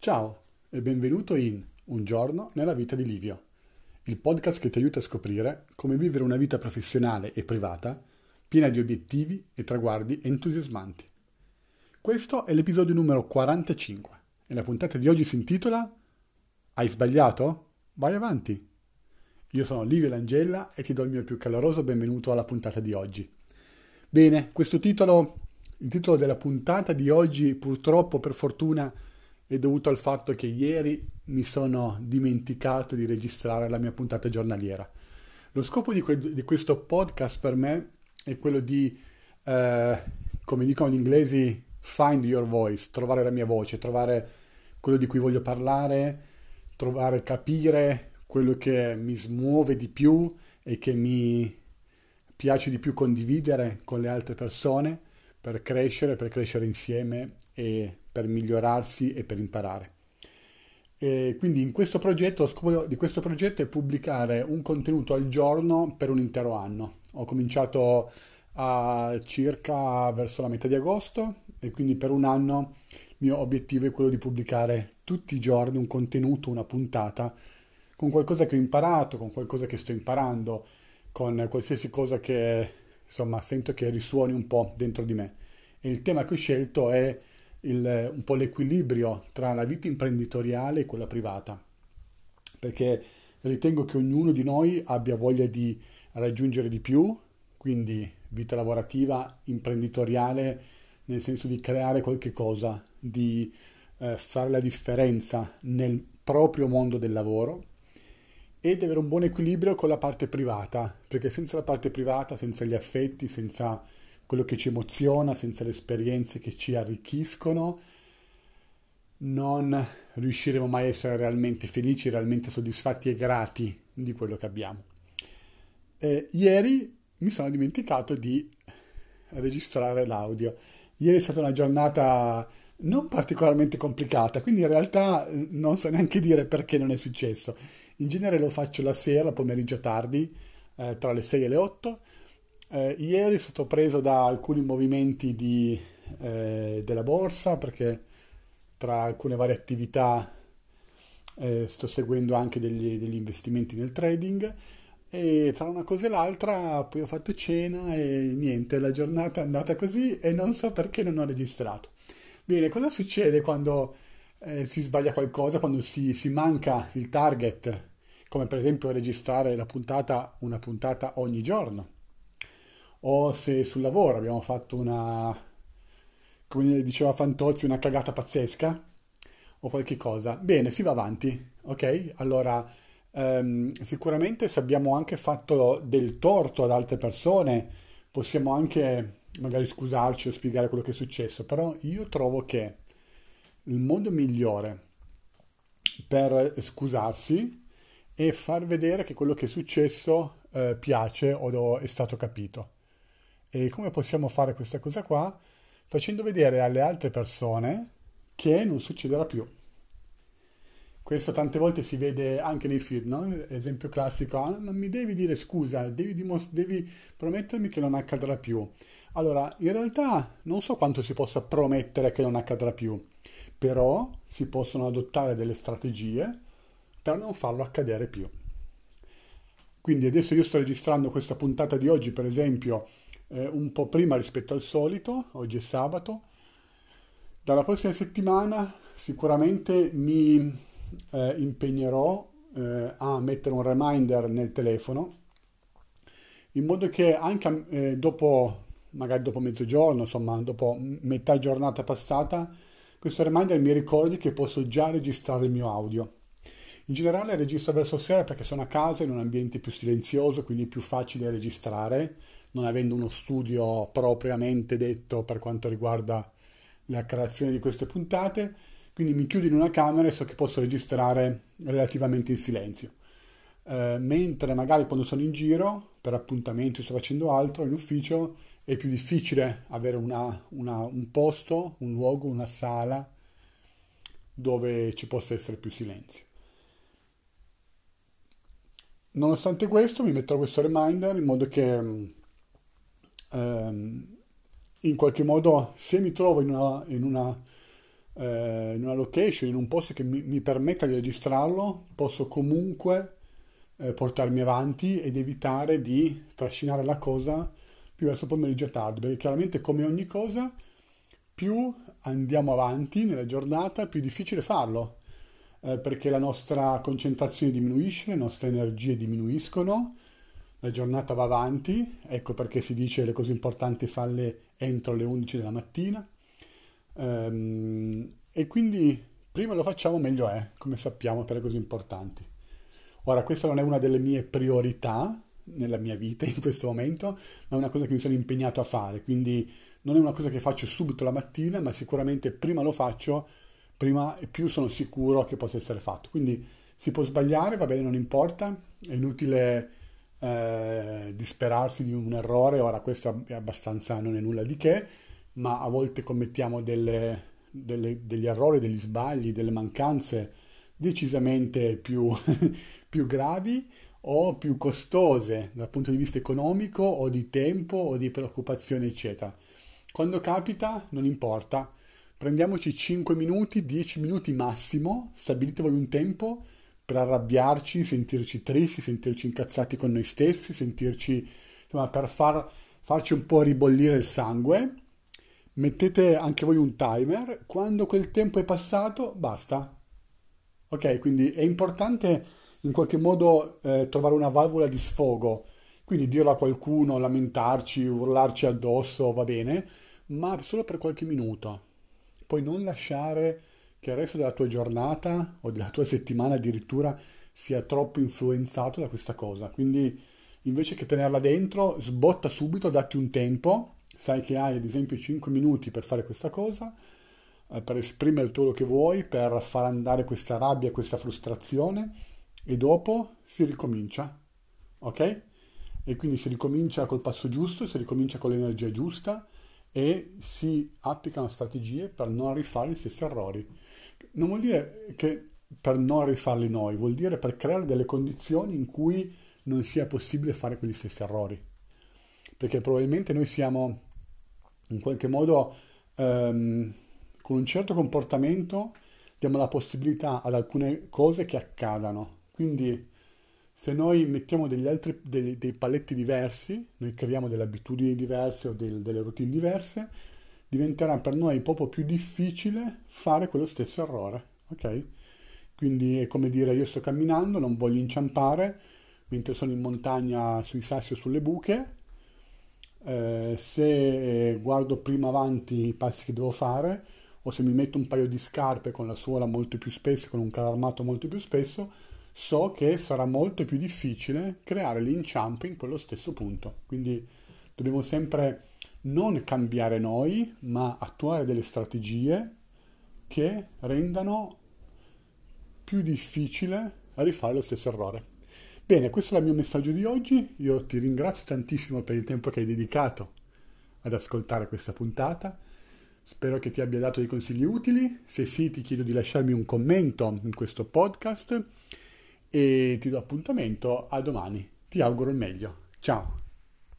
Ciao e benvenuto in Un giorno nella vita di Livio, il podcast che ti aiuta a scoprire come vivere una vita professionale e privata piena di obiettivi e traguardi entusiasmanti. Questo è l'episodio numero 45 e la puntata di oggi si intitola Hai sbagliato? Vai avanti! Io sono Livio Langella e ti do il mio più caloroso benvenuto alla puntata di oggi. Bene, questo titolo, il titolo della puntata di oggi purtroppo per fortuna è dovuto al fatto che ieri mi sono dimenticato di registrare la mia puntata giornaliera. Lo scopo di, que- di questo podcast per me è quello di, eh, come dicono gli inglesi, find your voice, trovare la mia voce, trovare quello di cui voglio parlare, trovare, capire quello che mi smuove di più e che mi piace di più condividere con le altre persone per crescere, per crescere insieme e per migliorarsi e per imparare. E quindi in questo progetto, lo scopo di questo progetto è pubblicare un contenuto al giorno per un intero anno. Ho cominciato a circa verso la metà di agosto e quindi per un anno il mio obiettivo è quello di pubblicare tutti i giorni un contenuto, una puntata con qualcosa che ho imparato, con qualcosa che sto imparando, con qualsiasi cosa che insomma sento che risuoni un po' dentro di me. E il tema che ho scelto è il, un po' l'equilibrio tra la vita imprenditoriale e quella privata, perché ritengo che ognuno di noi abbia voglia di raggiungere di più, quindi vita lavorativa, imprenditoriale, nel senso di creare qualche cosa, di eh, fare la differenza nel proprio mondo del lavoro ed avere un buon equilibrio con la parte privata, perché senza la parte privata, senza gli affetti, senza quello che ci emoziona, senza le esperienze che ci arricchiscono, non riusciremo mai a essere realmente felici, realmente soddisfatti e grati di quello che abbiamo. Eh, ieri mi sono dimenticato di registrare l'audio. Ieri è stata una giornata non particolarmente complicata, quindi in realtà eh, non so neanche dire perché non è successo. In genere lo faccio la sera, pomeriggio tardi, eh, tra le 6 e le 8 eh, ieri sono stato preso da alcuni movimenti di, eh, della borsa perché tra alcune varie attività eh, sto seguendo anche degli, degli, investimenti nel trading. E tra una cosa e l'altra poi ho fatto cena e niente, la giornata è andata così e non so perché non ho registrato. Bene, cosa succede quando eh, si sbaglia qualcosa, quando si, si manca il target, come per esempio registrare la puntata, una puntata ogni giorno? o se sul lavoro abbiamo fatto una, come diceva Fantozzi, una cagata pazzesca o qualche cosa. Bene, si va avanti, ok? Allora, ehm, sicuramente se abbiamo anche fatto del torto ad altre persone, possiamo anche magari scusarci o spiegare quello che è successo, però io trovo che il modo migliore per scusarsi è far vedere che quello che è successo eh, piace o è stato capito. E come possiamo fare questa cosa qua? Facendo vedere alle altre persone che non succederà più. Questo tante volte si vede anche nei film, no? Esempio classico, ah, non mi devi dire scusa, devi, dimos- devi promettermi che non accadrà più. Allora, in realtà non so quanto si possa promettere che non accadrà più, però si possono adottare delle strategie per non farlo accadere più. Quindi adesso io sto registrando questa puntata di oggi, per esempio, eh, un po' prima rispetto al solito, oggi è sabato. Dalla prossima settimana sicuramente mi eh, impegnerò eh, a mettere un reminder nel telefono in modo che anche eh, dopo, magari dopo mezzogiorno, insomma, dopo metà giornata passata, questo reminder mi ricordi che posso già registrare il mio audio. In generale registro verso sera perché sono a casa in un ambiente più silenzioso, quindi più facile registrare non avendo uno studio propriamente detto per quanto riguarda la creazione di queste puntate, quindi mi chiudo in una camera e so che posso registrare relativamente in silenzio. Eh, mentre magari quando sono in giro per appuntamenti sto facendo altro in ufficio è più difficile avere una, una, un posto, un luogo, una sala dove ci possa essere più silenzio. Nonostante questo mi metto questo reminder in modo che ehm, in qualche modo se mi trovo in una, in una eh, in una location, in un posto che mi, mi permetta di registrarlo, posso comunque eh, portarmi avanti ed evitare di trascinare la cosa più verso pomeriggio tardi, perché chiaramente come ogni cosa, più andiamo avanti nella giornata, più difficile farlo, eh, perché la nostra concentrazione diminuisce, le nostre energie diminuiscono, la giornata va avanti, ecco perché si dice le cose importanti farle entro le 11 della mattina. Ehm, e quindi prima lo facciamo meglio è, come sappiamo, per le cose importanti. Ora, questa non è una delle mie priorità nella mia vita in questo momento, ma è una cosa che mi sono impegnato a fare, quindi non è una cosa che faccio subito la mattina, ma sicuramente prima lo faccio, prima e più sono sicuro che possa essere fatto. Quindi si può sbagliare, va bene, non importa, è inutile eh, disperarsi di un errore, ora questo è abbastanza, non è nulla di che, ma a volte commettiamo delle, delle, degli errori, degli sbagli, delle mancanze decisamente più, più gravi o più costose dal punto di vista economico o di tempo o di preoccupazione, eccetera. Quando capita, non importa, prendiamoci 5 minuti, 10 minuti massimo, stabilitevi un tempo per arrabbiarci, sentirci tristi, sentirci incazzati con noi stessi, sentirci, insomma, per far, farci un po' ribollire il sangue. Mettete anche voi un timer, quando quel tempo è passato, basta. Ok, quindi è importante in qualche modo eh, trovare una valvola di sfogo, quindi dirlo a qualcuno, lamentarci, urlarci addosso, va bene, ma solo per qualche minuto. Poi non lasciare che il resto della tua giornata o della tua settimana addirittura sia troppo influenzato da questa cosa. Quindi invece che tenerla dentro, sbotta subito, datti un tempo, sai che hai ad esempio 5 minuti per fare questa cosa, eh, per esprimere quello che vuoi, per far andare questa rabbia, questa frustrazione e dopo si ricomincia. Ok? E quindi si ricomincia col passo giusto, si ricomincia con l'energia giusta e si applicano strategie per non rifare gli stessi errori non vuol dire che per non rifarli noi, vuol dire per creare delle condizioni in cui non sia possibile fare quegli stessi errori. Perché probabilmente noi siamo in qualche modo ehm, con un certo comportamento diamo la possibilità ad alcune cose che accadano. Quindi se noi mettiamo degli altri, dei, dei paletti diversi, noi creiamo delle abitudini diverse o del, delle routine diverse, diventerà per noi proprio più difficile fare quello stesso errore, ok? Quindi è come dire io sto camminando, non voglio inciampare mentre sono in montagna sui sassi o sulle buche, eh, se guardo prima avanti i passi che devo fare o se mi metto un paio di scarpe con la suola molto più spesso, con un carro armato molto più spesso, so che sarà molto più difficile creare l'inciampo in quello stesso punto. Quindi dobbiamo sempre non cambiare noi, ma attuare delle strategie che rendano più difficile rifare lo stesso errore. Bene, questo è il mio messaggio di oggi. Io ti ringrazio tantissimo per il tempo che hai dedicato ad ascoltare questa puntata. Spero che ti abbia dato dei consigli utili. Se sì, ti chiedo di lasciarmi un commento in questo podcast e ti do appuntamento a domani. Ti auguro il meglio. Ciao!